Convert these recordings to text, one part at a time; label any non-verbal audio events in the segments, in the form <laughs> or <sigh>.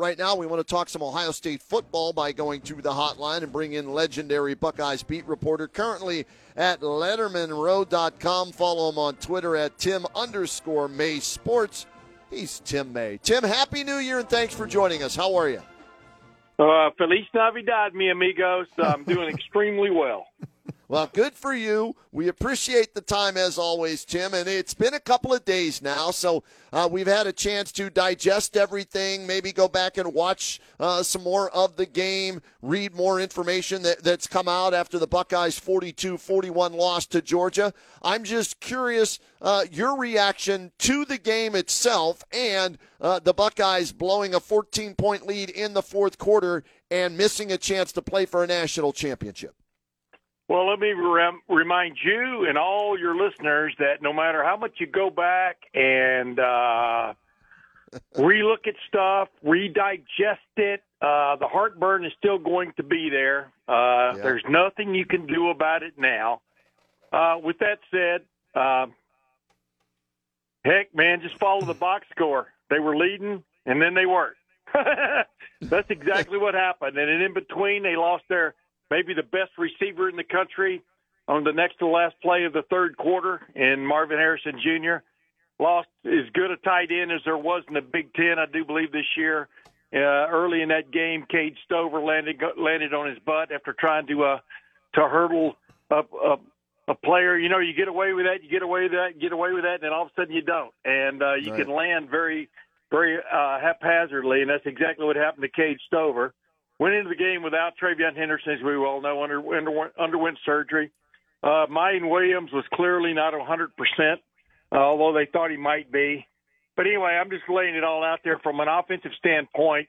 Right now, we want to talk some Ohio State football by going to the hotline and bring in legendary Buckeyes beat reporter currently at LettermanRow.com. Follow him on Twitter at Tim underscore May Sports. He's Tim May. Tim, Happy New Year and thanks for joining us. How are you? Uh, Feliz Navidad, mi amigos. I'm doing <laughs> extremely well. Well, good for you. We appreciate the time as always, Tim. And it's been a couple of days now, so uh, we've had a chance to digest everything, maybe go back and watch uh, some more of the game, read more information that, that's come out after the Buckeyes 42 41 loss to Georgia. I'm just curious uh, your reaction to the game itself and uh, the Buckeyes blowing a 14 point lead in the fourth quarter and missing a chance to play for a national championship. Well, let me rem- remind you and all your listeners that no matter how much you go back and uh, relook at stuff, redigest it, uh, the heartburn is still going to be there. Uh, yeah. There's nothing you can do about it now. Uh, with that said, uh, heck, man, just follow the box score. They were leading, and then they weren't. <laughs> That's exactly what happened. And in between, they lost their maybe the best receiver in the country on the next to last play of the third quarter in Marvin Harrison Jr. Lost as good a tight end as there was in the Big Ten, I do believe, this year. Uh, early in that game, Cade Stover landed landed on his butt after trying to uh, to hurdle a, a, a player. You know, you get away with that, you get away with that, you get away with that, and then all of a sudden you don't, and uh, you right. can land very very uh, haphazardly, and that's exactly what happened to Cade Stover. Went into the game without TreVeyon Henderson, as we all know, under, under, underwent surgery. Uh, Miyan Williams was clearly not 100%, uh, although they thought he might be. But anyway, I'm just laying it all out there from an offensive standpoint.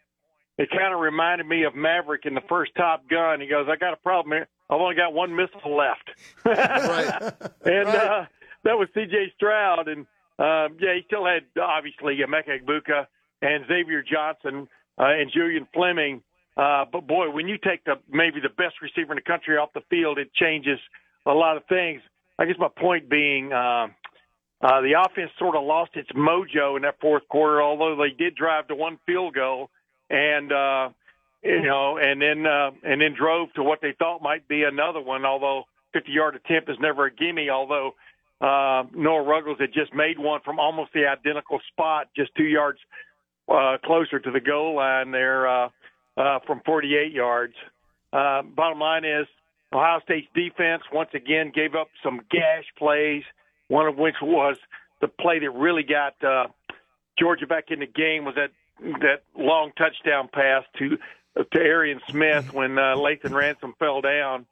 It kind of reminded me of Maverick in the first Top Gun. He goes, I got a problem here. I've only got one missile left. right. <laughs> And right. Uh, that was C.J. Stroud. And, uh, yeah, he still had, obviously, Emeka Egbuka and Xavier Johnson uh, and Julian Fleming uh, but boy, when you take the maybe the best receiver in the country off the field, it changes a lot of things. I guess my point being, uh, uh, the offense sort of lost its mojo in that fourth quarter. Although they did drive to one field goal, and uh, you know, and then uh, and then drove to what they thought might be another one. Although 50-yard attempt is never a gimme. Although uh, Noah Ruggles had just made one from almost the identical spot, just two yards uh, closer to the goal line there. Uh, uh, from 48 yards. Uh, bottom line is Ohio State's defense once again gave up some gash plays, one of which was the play that really got uh, Georgia back in the game was that that long touchdown pass to to Arian Smith when uh, Lathan Ransom fell down.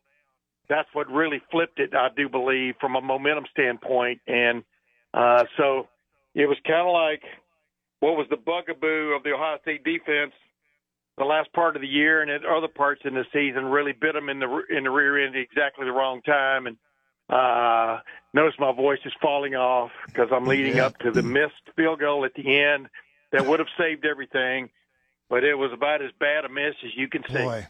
That's what really flipped it, I do believe, from a momentum standpoint. And uh, so it was kind of like what was the bugaboo of the Ohio State defense the last part of the year and at other parts in the season really bit them in the in the rear end at exactly the wrong time. And uh, notice my voice is falling off because I'm leading yeah. up to the missed field goal at the end that would have saved everything, but it was about as bad a miss as you can see. Boy.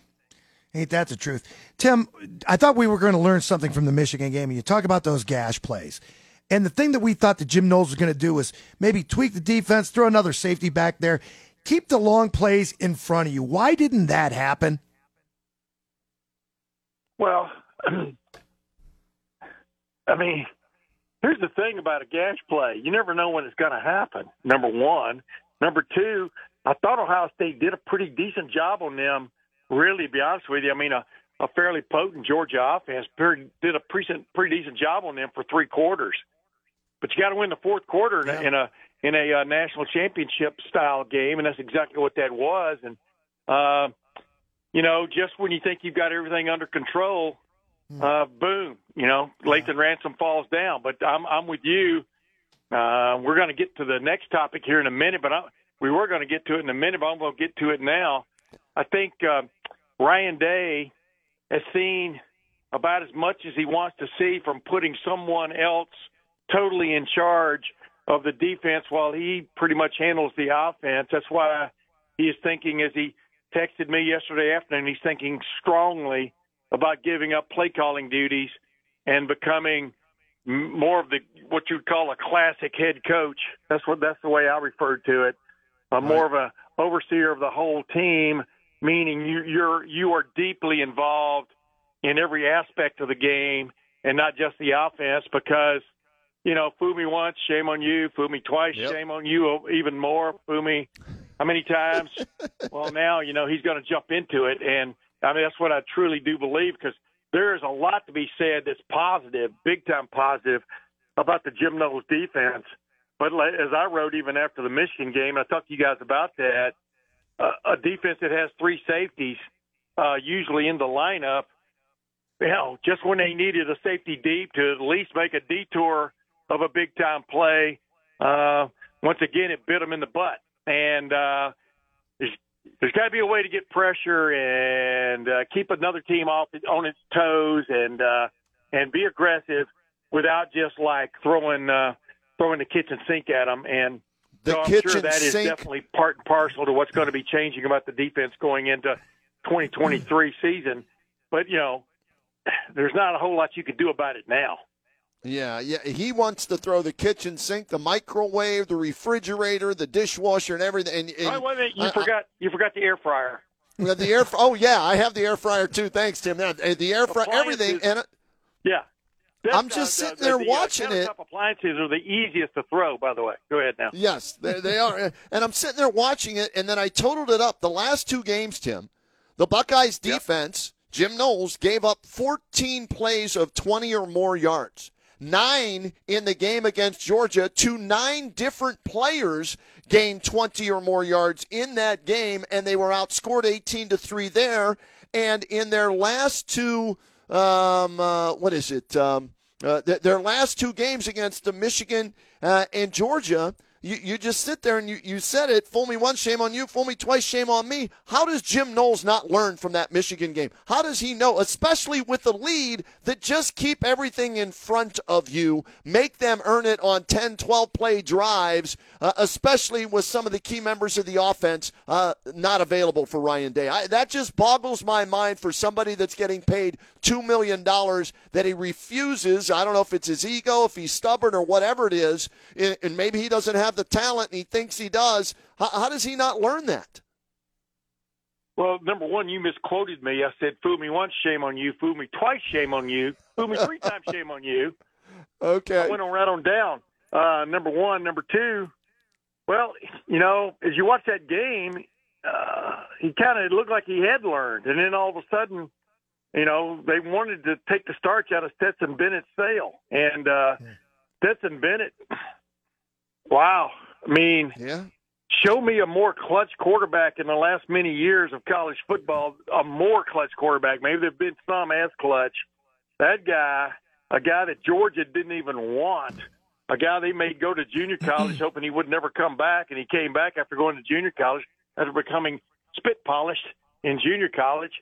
Ain't that the truth? Tim, I thought we were going to learn something from the Michigan game. And you talk about those gash plays. And the thing that we thought that Jim Knowles was going to do was maybe tweak the defense, throw another safety back there keep the long plays in front of you. Why didn't that happen? Well, <clears throat> I mean, here's the thing about a gash play. You never know when it's going to happen, number one. Number two, I thought Ohio State did a pretty decent job on them, really, to be honest with you. I mean, a, a fairly potent Georgia offense did a pretty, pretty decent job on them for three quarters. But you got to win the fourth quarter yeah. in a in a uh, national championship style game, and that's exactly what that was. And uh, you know, just when you think you've got everything under control, hmm. uh, boom, you know, Lathan Ransom falls down. But I'm I'm with you. Uh, we're going to get to the next topic here in a minute, but I, we were going to get to it in a minute, but I'm going to get to it now. I think uh, Ryan Day has seen about as much as he wants to see from putting someone else totally in charge of the defense while he pretty much handles the offense. That's why he is thinking, as he texted me yesterday afternoon, he's thinking strongly about giving up play calling duties and becoming more of the what you'd call a classic head coach. That's what that's the way I referred to it. Uh, more of a overseer of the whole team, meaning you, you're you are deeply involved in every aspect of the game and not just the offense. Because you know, fool me once, shame on you. Fool me twice, Yep. shame on you. Even more, fool me how many times? <laughs> well, now you know he's going to jump into it, and I mean that's what I truly do believe because there is a lot to be said that's positive, big time positive about the Jim Knowles defense. But as I wrote even after the Michigan game, I talked to you guys about that. Uh, a defense that has three safeties, uh, usually in the lineup, you know, just when they needed a safety deep to at least make a detour of a big time play, uh, once again it bit them in the butt. And uh, there's there's got to be a way to get pressure and uh, keep another team off on its toes and uh, and be aggressive without just like throwing uh, throwing the kitchen sink at them. And The so I'm kitchen sure that is sink. definitely part and parcel to what's going to be changing about the defense going into 2023 season. But you know, there's not a whole lot you could do about it now. Yeah, yeah. He wants to throw the kitchen sink, the microwave, the refrigerator, the dishwasher, and everything. And, and oh, wait a minute, you I- I- forgot you forgot the air fryer. The air. Oh yeah, I have the air fryer too. Thanks, Tim. Now, uh, the air fryer, everything, and uh, Yeah. I'm just sitting there the, watching uh, it. Appliances are the easiest to throw, by the way. Go ahead now. yes, they, they are. <laughs> And I'm sitting there watching it, and then I totaled it up. The last two games, Tim, the Buckeyes defense, Jim Knowles gave up 14 plays of 20 or more yards. Nine in the game against Georgia to nine different players gained 20 or more yards in that game, and they were outscored 18 to three there. And in their last two, um, uh, what is it? Um, uh, th- their last two games against the Michigan uh, and Georgia, you, you just sit there and you, you said it. Fool me once, shame on you. Fool me twice, shame on me. How does Jim Knowles not learn from that Michigan game? How does he know, especially with the lead, that just keep everything in front of you, make them earn it on 10, 12 play drives, uh, especially with some of the key members of the offense uh, not available for Ryan Day? I, that just boggles my mind for somebody that's getting paid $2 million that he refuses. I don't know if it's his ego, if he's stubborn, or whatever it is, and and maybe he doesn't have the talent and he thinks he does. How, how does he not learn that? Well, number one, you misquoted me. I said, "Fool me once, shame on you. Fool me twice, shame on you. Fool me three times, <laughs> shame on you." Okay. I went on right on down. Uh, number one, number two. Well, you know, as you watch that game, uh, he kind of looked like he had learned, and then all of a sudden, you know, they wanted to take the starch out of Stetson Bennett's sail, and uh, Stetson Bennett. Wow, I mean, Yeah. show me a more clutch quarterback in the last many years of college football, a more clutch quarterback. Maybe there've been some as clutch. That guy, a guy that Georgia didn't even want, a guy they made go to junior <clears throat> college hoping he would never come back, and he came back after going to junior college after becoming spit polished in junior college,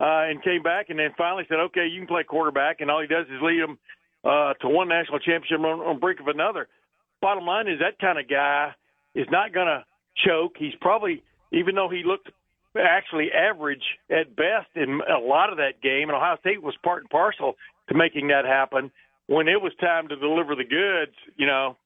uh, and came back and then finally said, okay, you can play quarterback, and all he does is lead them uh, to one national championship on, on brink of another. Bottom line is that kind of guy is not going to choke. He's probably, even though he looked actually average at best in a lot of that game, and Ohio State was part and parcel to making that happen. When it was time to deliver the goods, you know,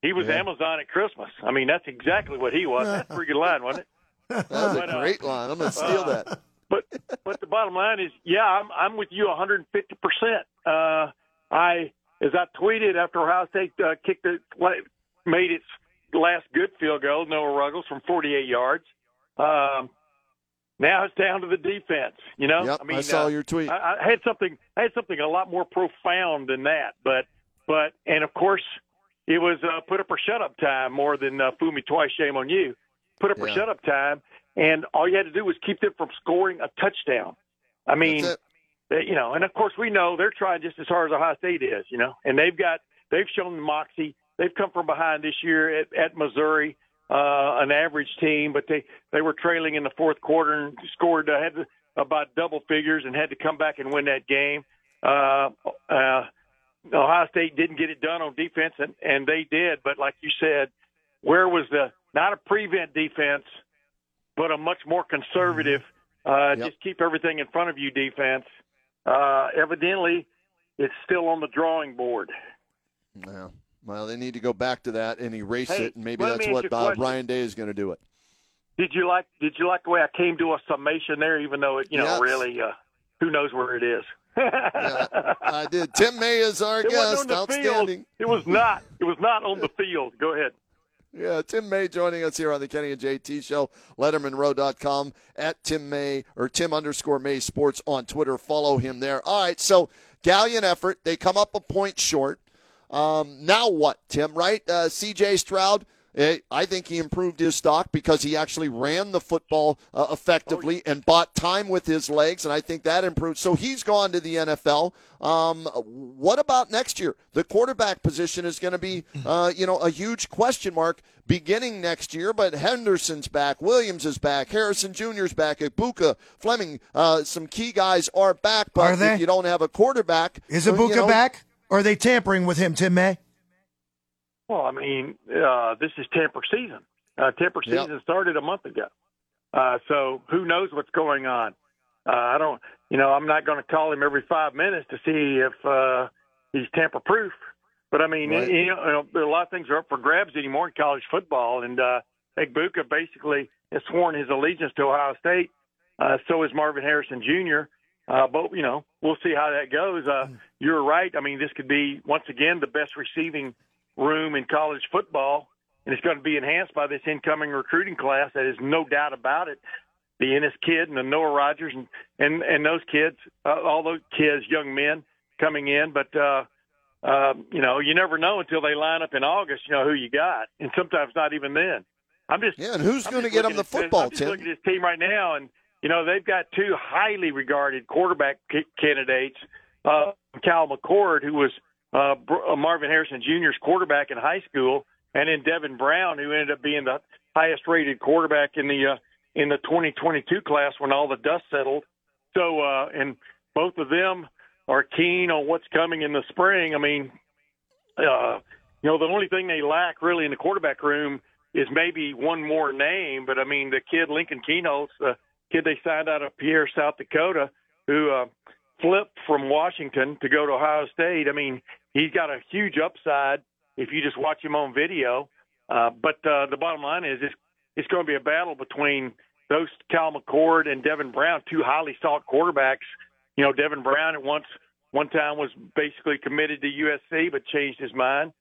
he was Amazon at Christmas. I mean, that's exactly what he was. That's a pretty good line, wasn't it? <laughs> That was But, a uh, great line. I'm going to steal that. <laughs> But but the bottom line is, yeah, I'm I'm with you 150. percent Uh I as I tweeted after Ohio State uh, kicked it, made its last good field goal, Noah Ruggles from 48 yards. Um, now it's down to the defense. You know, Yep, I mean, I saw uh, your tweet. I, I had something. I had something a lot more profound than that. But but and of course, it was uh, put up or shut up time more than uh, fool me twice, shame on you. Put up or shut up time, and all you had to do was keep them from scoring a touchdown. I mean, They- you know, and of course we know they're trying just as hard as Ohio State is, you know, and they've got they've shown the moxie. They've come from behind this year at, at Missouri. uh, an average team, but they they were trailing in the fourth quarter and scored uh, had about double figures and had to come back and win that game. Uh, uh, Ohio State didn't get it done on defense, and, and they did. But like you said, where was the not a prevent defense, but a much more conservative, uh, Yep. just keep everything in front of you defense? Uh, evidently, it's still on the drawing board. Yeah. Well, they need to go back to that and erase Hey, it, and maybe that's what uh, question. Ryan Day is going to do it. Did you like Did you like the way I came to a summation there, even though it, you know, Yes. really, uh, who knows where it is? Yeah, <laughs> I did. Tim May is our It guest. Outstanding. field. It was not. It was not on the field. Go ahead. Yeah, Tim May joining us here on the Kenny and JT Show. LettermanRow.com at Tim May or Tim underscore May Sports on Twitter. Follow him there. All right, so gallant effort. They come up a point short. Um, now what, Tim? Right? Uh, C.J. Stroud. Eh, I think he improved his stock because he actually ran the football uh, effectively and bought time with his legs, and I think that improved. So he's gone to the NFL. Um, what about next year? The quarterback position is going to be, <laughs> uh, you know, a huge question mark beginning next year. But Henderson's back, Williams is back, Harrison Jr.'s back, Egbuka, Fleming. Uh, some key guys are back, but Are they? if you don't have a quarterback, Is uh, you Egbuka know, back? Or are they tampering with him, Tim May? Well, I mean, uh, this is temper season. Uh, temper Yep. season started a month ago. Uh, so who knows what's going on? Uh, I don't, you know, I'm not going to call him every five minutes to see if uh, he's tamper proof. But I mean, Right. you know, you know, there are a lot of things are up for grabs anymore in college football. And uh, Egbuka basically has sworn his allegiance to Ohio State. Uh, so is Marvin Harrison Jr. Uh, but you know, we'll see how that goes. Uh, you're right. I mean, this could be once again the best receiving room in college football, and it's going to be enhanced by this incoming recruiting class. That is no doubt about it. The Inniss kid and the Noah Rogers and and and those kids, uh, all those kids, young men coming in. But uh, uh, you know, you never know until they line up in August. You know who you got, and sometimes not even then. I'm just Yeah, and who's going to get them the football, I'm just Tim? looking at this team right now, and you know they've got two highly regarded quarterback c- candidates. Uh, Kyle McCord, who was uh, uh, Marvin Harrison Jr.'s quarterback in high school, and then Devin Brown, who ended up being the highest-rated quarterback in the uh, in the 2022 class when all the dust settled. So, uh, and both of them are keen on what's coming in the spring. I mean, uh, you know, the only thing they lack really in the quarterback room is maybe one more name. But I mean, the kid Lincoln Kienholz, the kid they signed out of Pierre, South Dakota, who uh, flipped from Washington to go to Ohio State. I mean, he's got a huge upside if you just watch him on video. Uh, but uh, the bottom line is, it's, it's going to be a battle between those Kyle McCord and Devin Brown, two highly sought quarterbacks. You know, Devin Brown at once one time was basically committed to USC, but changed his mind,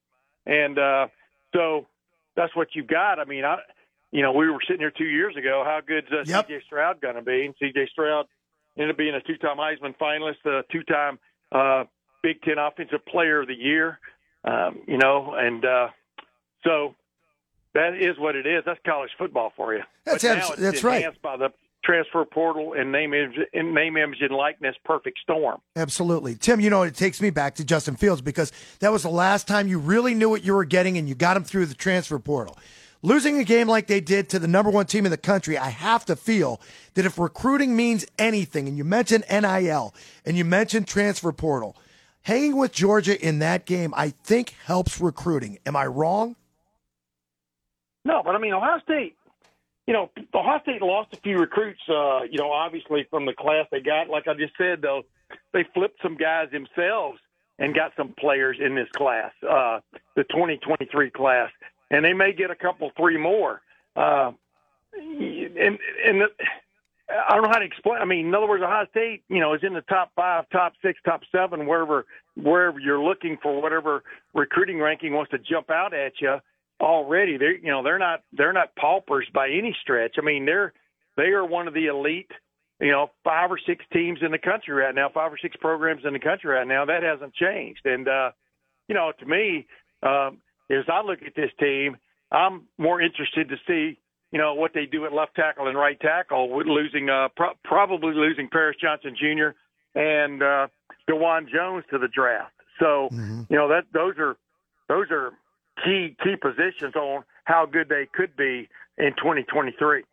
and uh, so that's what you've got. I mean, I, you know, we were sitting here two years ago. How good's uh, Yep. C.J. Stroud going to be? And C.J. Stroud ended up being a two-time Heisman finalist, a two-time uh, Big Ten Offensive Player of the Year. Um, you know, and uh, so that is what it is. That's college football for you. That's abs- that's right. by the transfer portal and name image, and name image and likeness perfect storm. Absolutely. Tim, you know, it takes me back to Justin Fields because that was the last time you really knew what you were getting and you got him through the transfer portal. Losing a game like they did to the number one team in the country, I have to feel that if recruiting means anything, and you mentioned NIL and you mentioned transfer portal, hanging with Georgia in that game, I think helps recruiting. Am I wrong? No, but I mean Ohio State. You know, Ohio State lost a few recruits. Uh, you know, obviously from the class they got. Like I just said, though, they flipped some guys themselves and got some players in this class, uh, the 2023 class, and they may get a couple, three more. Uh, and and the, I don't know how to explain. I mean, in other words, Ohio State, you know, is in the top five, top six, top seven, wherever wherever you're looking for whatever recruiting ranking wants to jump out at you already. They're you know they're not they're not paupers by any stretch. I mean they're they are one of the elite you know five or six teams in the country right now, five or six programs in the country right now. That hasn't changed. And uh, you know to me, um, as I look at this team, I'm more interested to see you know what they do at left tackle and right tackle with losing uh, pro- probably losing Paris Johnson Jr. and uh, Dawand Jones to the draft. So you know that those are those are key key positions on how good they could be in 2023.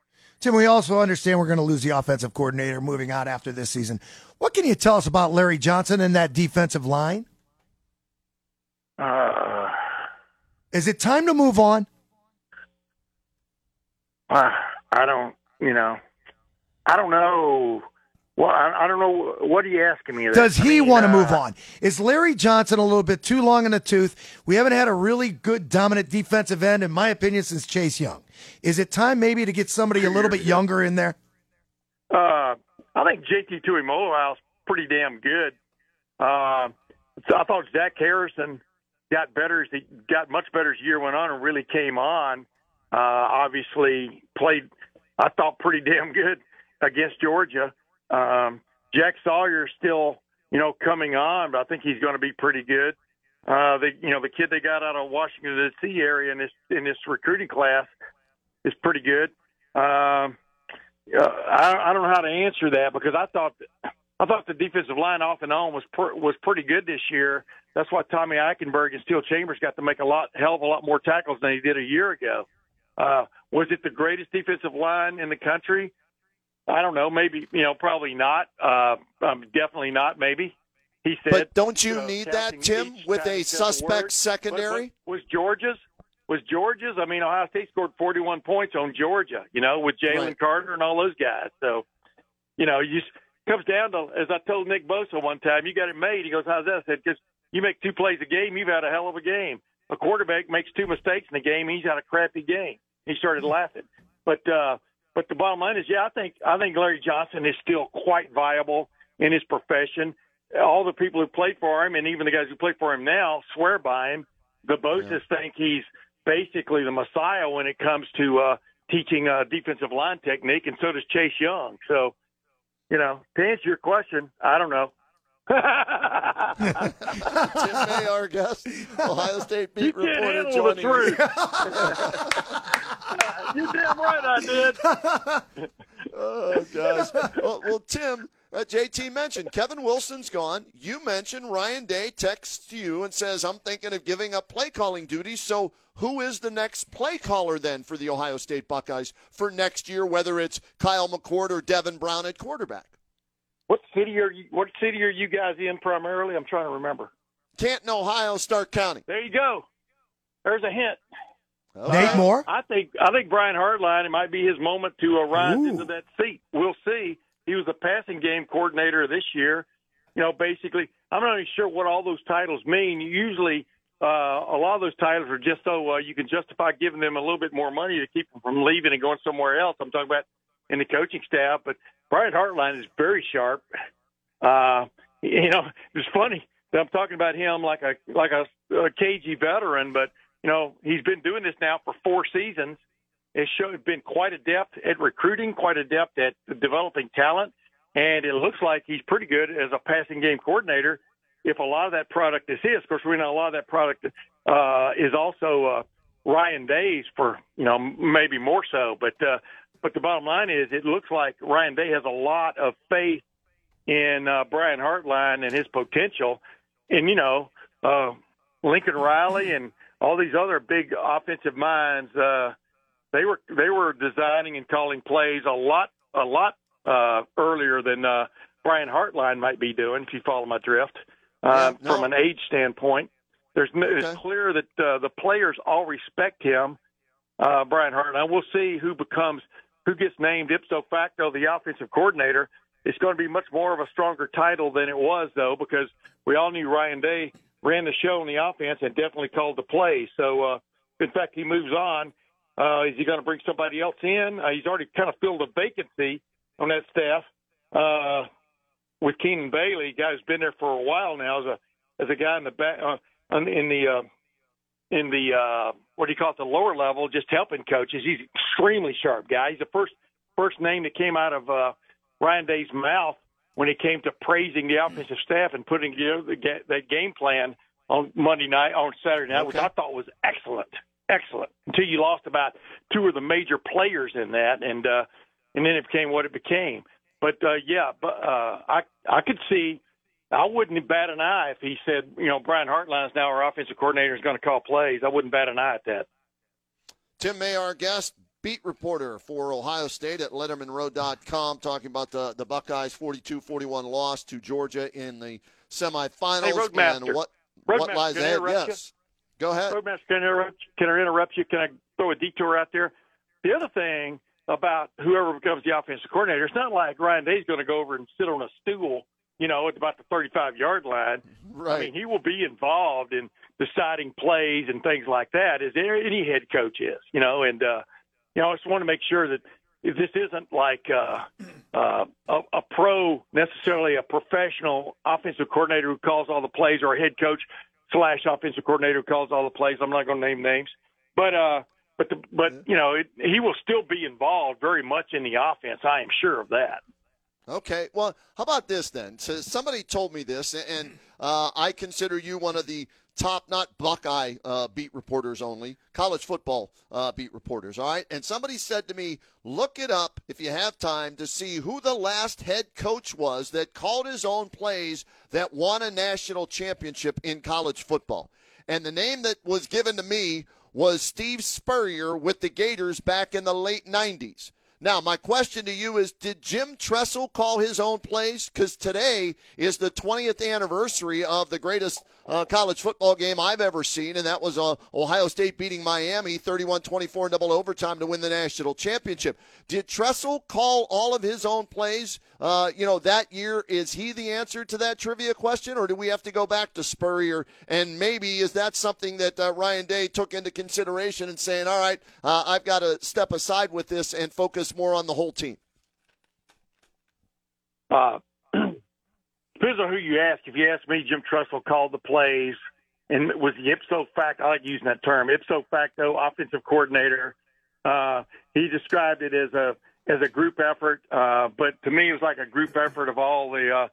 Tim, we also understand we're going to lose the offensive coordinator moving out after this season. What can you tell us about Larry Johnson and that defensive line? Uh, Is it time to move on? uh, I don't, you know, I don't know. Well, I, I don't know. What are you asking me? Does I he mean, want to uh, move on? Is Larry Johnson a little bit too long in the tooth? We haven't had a really good dominant defensive end, in my opinion, since Chase Young. Is it time maybe to get somebody a little bit younger in there? Uh, I think JT Tuimoloau's pretty damn good. Uh, so I thought Zach Harrison got better as he got much better as the year went on and really came on. Uh, obviously played, I thought pretty damn good against Georgia. Um, Jack Sawyer's still, you know, coming on, but I think he's going to be pretty good. Uh, the you know the kid they got out of Washington D.C. area in this in this recruiting class is pretty good. Um, uh, I, I don't know how to answer that because I thought I thought the defensive line off and on was per, was pretty good this year. That's why Tommy Eichenberg and Steele Chambers got to make a lot hell of a lot more tackles than he did a year ago. Uh, was it the greatest defensive line in the country? I don't know. Maybe you know, probably not. Uh, um, definitely not. Maybe he said. But don't you know, need that, Tim, with a he said the suspect word. secondary? But, but was Georgia's? Was Georgia's? I mean, Ohio State scored 41 points on Georgia. You know, with Jalen Right. Carter and all those guys. So, you know, you comes down to as I told Nick Bosa one time, you got it made. He goes, "How's that?" I said, "Because you make two plays a game, you've had a hell of a game. A quarterback makes two mistakes in a game, he's had a crappy game." He started laughing, but uh, but the bottom line is, yeah, I think I think Larry Johnson is still quite viable in his profession. All the people who played for him, and even the guys who play for him now, swear by him. The Bosas think he's basically the messiah when it comes to uh, teaching uh, defensive line technique, and so does Chase Young. So, you know, to answer your question, I don't know. Tim May, our guest, Ohio State you beat can't reporter, joining us. You're damn right I did. <laughs> Oh gosh. <laughs> well, well, Tim, uh, JT mentioned Kevin Wilson's gone. You mentioned Ryan Day texts you and says, "I'm thinking of giving up play calling duties." So, who is the next play caller then for the Ohio State Buckeyes for next year? Whether it's Kyle McCord or Devin Brown at quarterback. What city are you? What city are you guys in primarily? I'm trying to remember. Canton, Ohio, Stark County. There you go. There's a hint. Nate Moore? I think I think Brian Hartline. It might be his moment to uh, rise Ooh. into that seat. We'll see. He was the passing game coordinator this year. You know, basically, I'm not even sure what all those titles mean. Usually, uh, a lot of those titles are just so uh, you can justify giving them a little bit more money to keep them from leaving and going somewhere else. I'm talking about in the coaching staff, but Brian Hartline is very sharp. Uh, you know, it's funny that I'm talking about him like a like a, a cagey veteran, but you know he's been doing this now for four seasons. It's shown been quite adept at recruiting, quite adept at developing talent, and it looks like he's pretty good as a passing game coordinator. If a lot of that product is his, of course, we know a lot of that product uh, is also uh, Ryan Day's for you know maybe more so, but uh, but the bottom line is it looks like Ryan Day has a lot of faith in uh, Brian Hartline and his potential, and you know uh, Lincoln Riley and all these other big offensive minds. Uh, they were they were designing and calling plays a lot a lot uh, earlier than uh, Brian Hartline might be doing. If you follow my drift, uh, Yeah, no. from an age standpoint, there's no, Okay. it's clear that uh, the players all respect him, uh, Brian Hartline. We'll see who becomes who gets named ipso facto the offensive coordinator. It's going to be much more of a stronger title than it was, though, because we all knew Ryan Day ran the show on the offense and definitely called the plays. So, uh, in fact, he moves on. Uh, is he going to bring somebody else in? Uh, he's already kind of filled a vacancy on that staff uh, with Keenan Bailey, a guy who's been there for a while now as a as a guy in the back uh, in the uh, in the uh, what do you call it the lower level, just helping coaches. He's an extremely sharp guy. He's the first first name that came out of uh, Ryan Day's mouth when it came to praising the offensive staff and putting together the, ga- that game plan on Monday night on Saturday night, which I thought was excellent, excellent. Until you lost about two of the major players in that, and uh, and then it became what it became. But uh, yeah, but uh, I I could see I wouldn't bat an eye if he said, you know, Brian Hartline's now our offensive coordinator is going to call plays. I wouldn't bat an eye at that. Tim May, our guest, beat reporter for Ohio State at LettermanRow.com, talking about the, the Buckeyes' 42-41 loss to Georgia in the semifinals. Hey, Roadmaster. And what, Roadmaster, what lies ahead? Yes. Go ahead. Roadmaster, can I, interrupt, can I interrupt you? Can I throw a detour out there? The other thing about whoever becomes the offensive coordinator, it's not like Ryan Day's going to go over and sit on a stool, you know, at about the 35 yard line. Right. I mean, he will be involved in deciding plays and things like that, as any head coach is, you know. And uh, you know, I just want to make sure that this isn't like uh, uh, a, a pro necessarily a professional offensive coordinator who calls all the plays, or a head coach slash offensive coordinator who calls all the plays. I'm not going to name names, but uh, but the, but you know, it, he will still be involved very much in the offense. I am sure of that. Okay. Well, how about this then? So somebody told me this, and uh, I consider you one of the top, not Buckeye uh, beat reporters only, college football uh, beat reporters. All right. And somebody said to me, look it up if you have time to see who the last head coach was that called his own plays that won a national championship in college football. And the name that was given to me was Steve Spurrier with the Gators back in the late 90s. Now, my question to you is Did Jim Tressel call his own plays? Because today is the 20th anniversary of the greatest uh, college football game I've ever seen, and that was uh, Ohio State beating Miami 31 24 in double overtime to win the national championship. Did Tressel call all of his own plays, uh, you know, that year? Is he the answer to that trivia question, or do we have to go back to Spurrier? And maybe is that something that uh, Ryan Day took into consideration and saying, all right, uh, I've got to step aside with this and focus more on the whole team? Uh, <clears throat> depends on who you ask. If you ask me, Jim Tressel called the plays and was the ipso facto. I like using that term, ipso facto offensive coordinator. Uh, he described it as a as a group effort, uh, but to me, it was like a group effort of all the uh,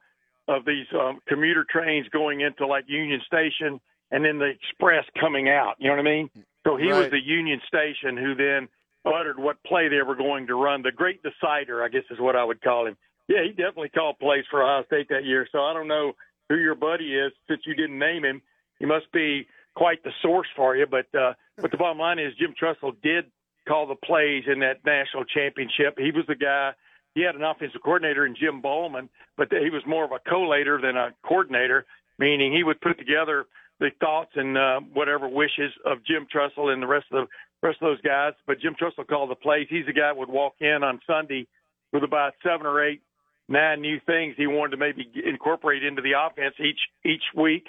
of these um, commuter trains going into like Union Station, and then the express coming out. You know what I mean? So he was the Union Station who then uttered what play they were going to run. The great decider, I guess, is what I would call him. Yeah, he definitely called plays for Ohio State that year. So I don't know who your buddy is since you didn't name him. He must be quite the source for you. But uh, but the bottom line is Jim Tressel did call the plays in that national championship. He was the guy. He had an offensive coordinator in Jim Bollman, but he was more of a collator than a coordinator, meaning he would put together the thoughts and uh, whatever wishes of Jim Tressel and the rest of the rest of those guys. But Jim Tressel called the plays. He's the guy that would walk in on Sunday with about seven or eight, nine new things he wanted to maybe incorporate into the offense each each week,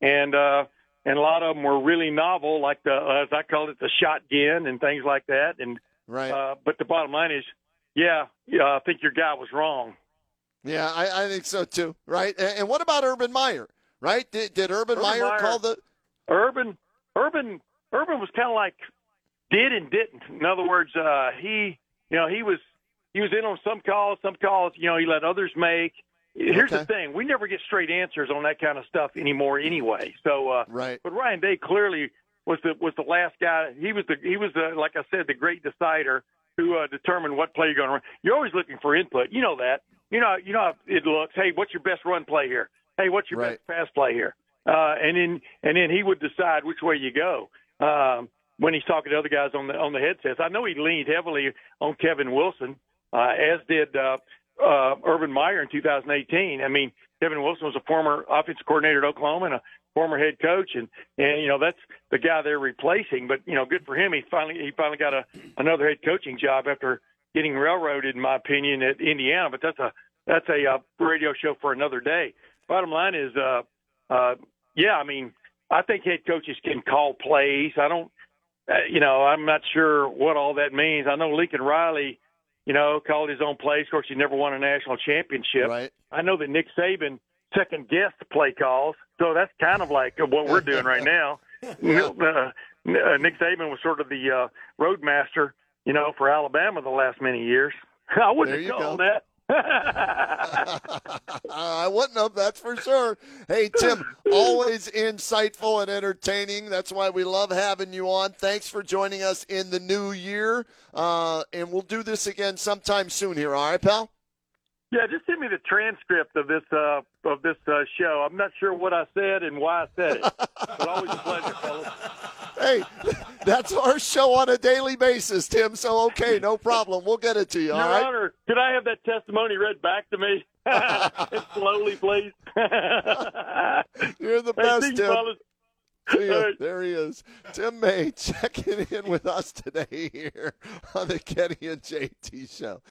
and uh, and a lot of them were really novel, like the uh, as I called it, the shotgun and things like that. And Right. uh, but the bottom line is, yeah, yeah, I think your guy was wrong. Yeah, I, I think so too. Right. And, and what about Urban Meyer? Right? Did, did Urban, Urban Meyer, Meyer- call the? Urban, Urban, Urban was kind of like did and didn't. In other words, uh, he, you know, he was he was in on some calls, some calls, you know, he let others make. Here's the thing: we never get straight answers on that kind of stuff anymore, anyway. So, uh, Right. but Ryan Day clearly was the was the last guy. He was the he was the like I said, the great decider who uh, determined what play you're going to run. You're always looking for input. You know that. You know you know how it looks. Hey, what's your best run play here? Hey, what's your Right. best pass play here? Uh, and then and then he would decide which way you go. Um, when he's talking to other guys on the on the headsets, I know he leaned heavily on Kevin Wilson, uh, as did uh, uh, Urban Meyer in 2018. I mean, Kevin Wilson was a former offensive coordinator at Oklahoma and a former head coach, and and you know that's the guy they're replacing. But you know, good for him. He finally he finally got a another head coaching job after getting railroaded, in my opinion, at Indiana. But that's a that's a uh, radio show for another day. Bottom line is, uh, uh, yeah, I mean, I think head coaches can call plays. I don't, uh, you know, I'm not sure what all that means. I know Lincoln Riley, you know, called his own plays. Of course, he never won a national championship. Right. I know that Nick Saban second guessed play calls, so that's kind of like what we're doing right now. <laughs> Uh, uh, Nick Saban was sort of the uh, roadmaster, you know, for Alabama the last many years. <laughs> I wouldn't have called go. that. I wouldn't have, that's for sure. Hey, Tim, always insightful and entertaining. That's why we love having you on. Thanks for joining us in the new year. Uh, and we'll do this again sometime soon here. All right, pal? Yeah, just send me the transcript of this uh, of this uh, show. I'm not sure what I said and why I said it, but always a pleasure, fellas. Hey, <laughs> that's our show on a daily basis, Tim. So okay, no problem. We'll get it to you. Your All right. Honor, could I have that testimony read back to me <laughs> slowly, please? <laughs> You're the Hey, best, you, Tim. fellas. See ya. All right. There he is. Tim May checking in with us today here on the Kenny and JT show.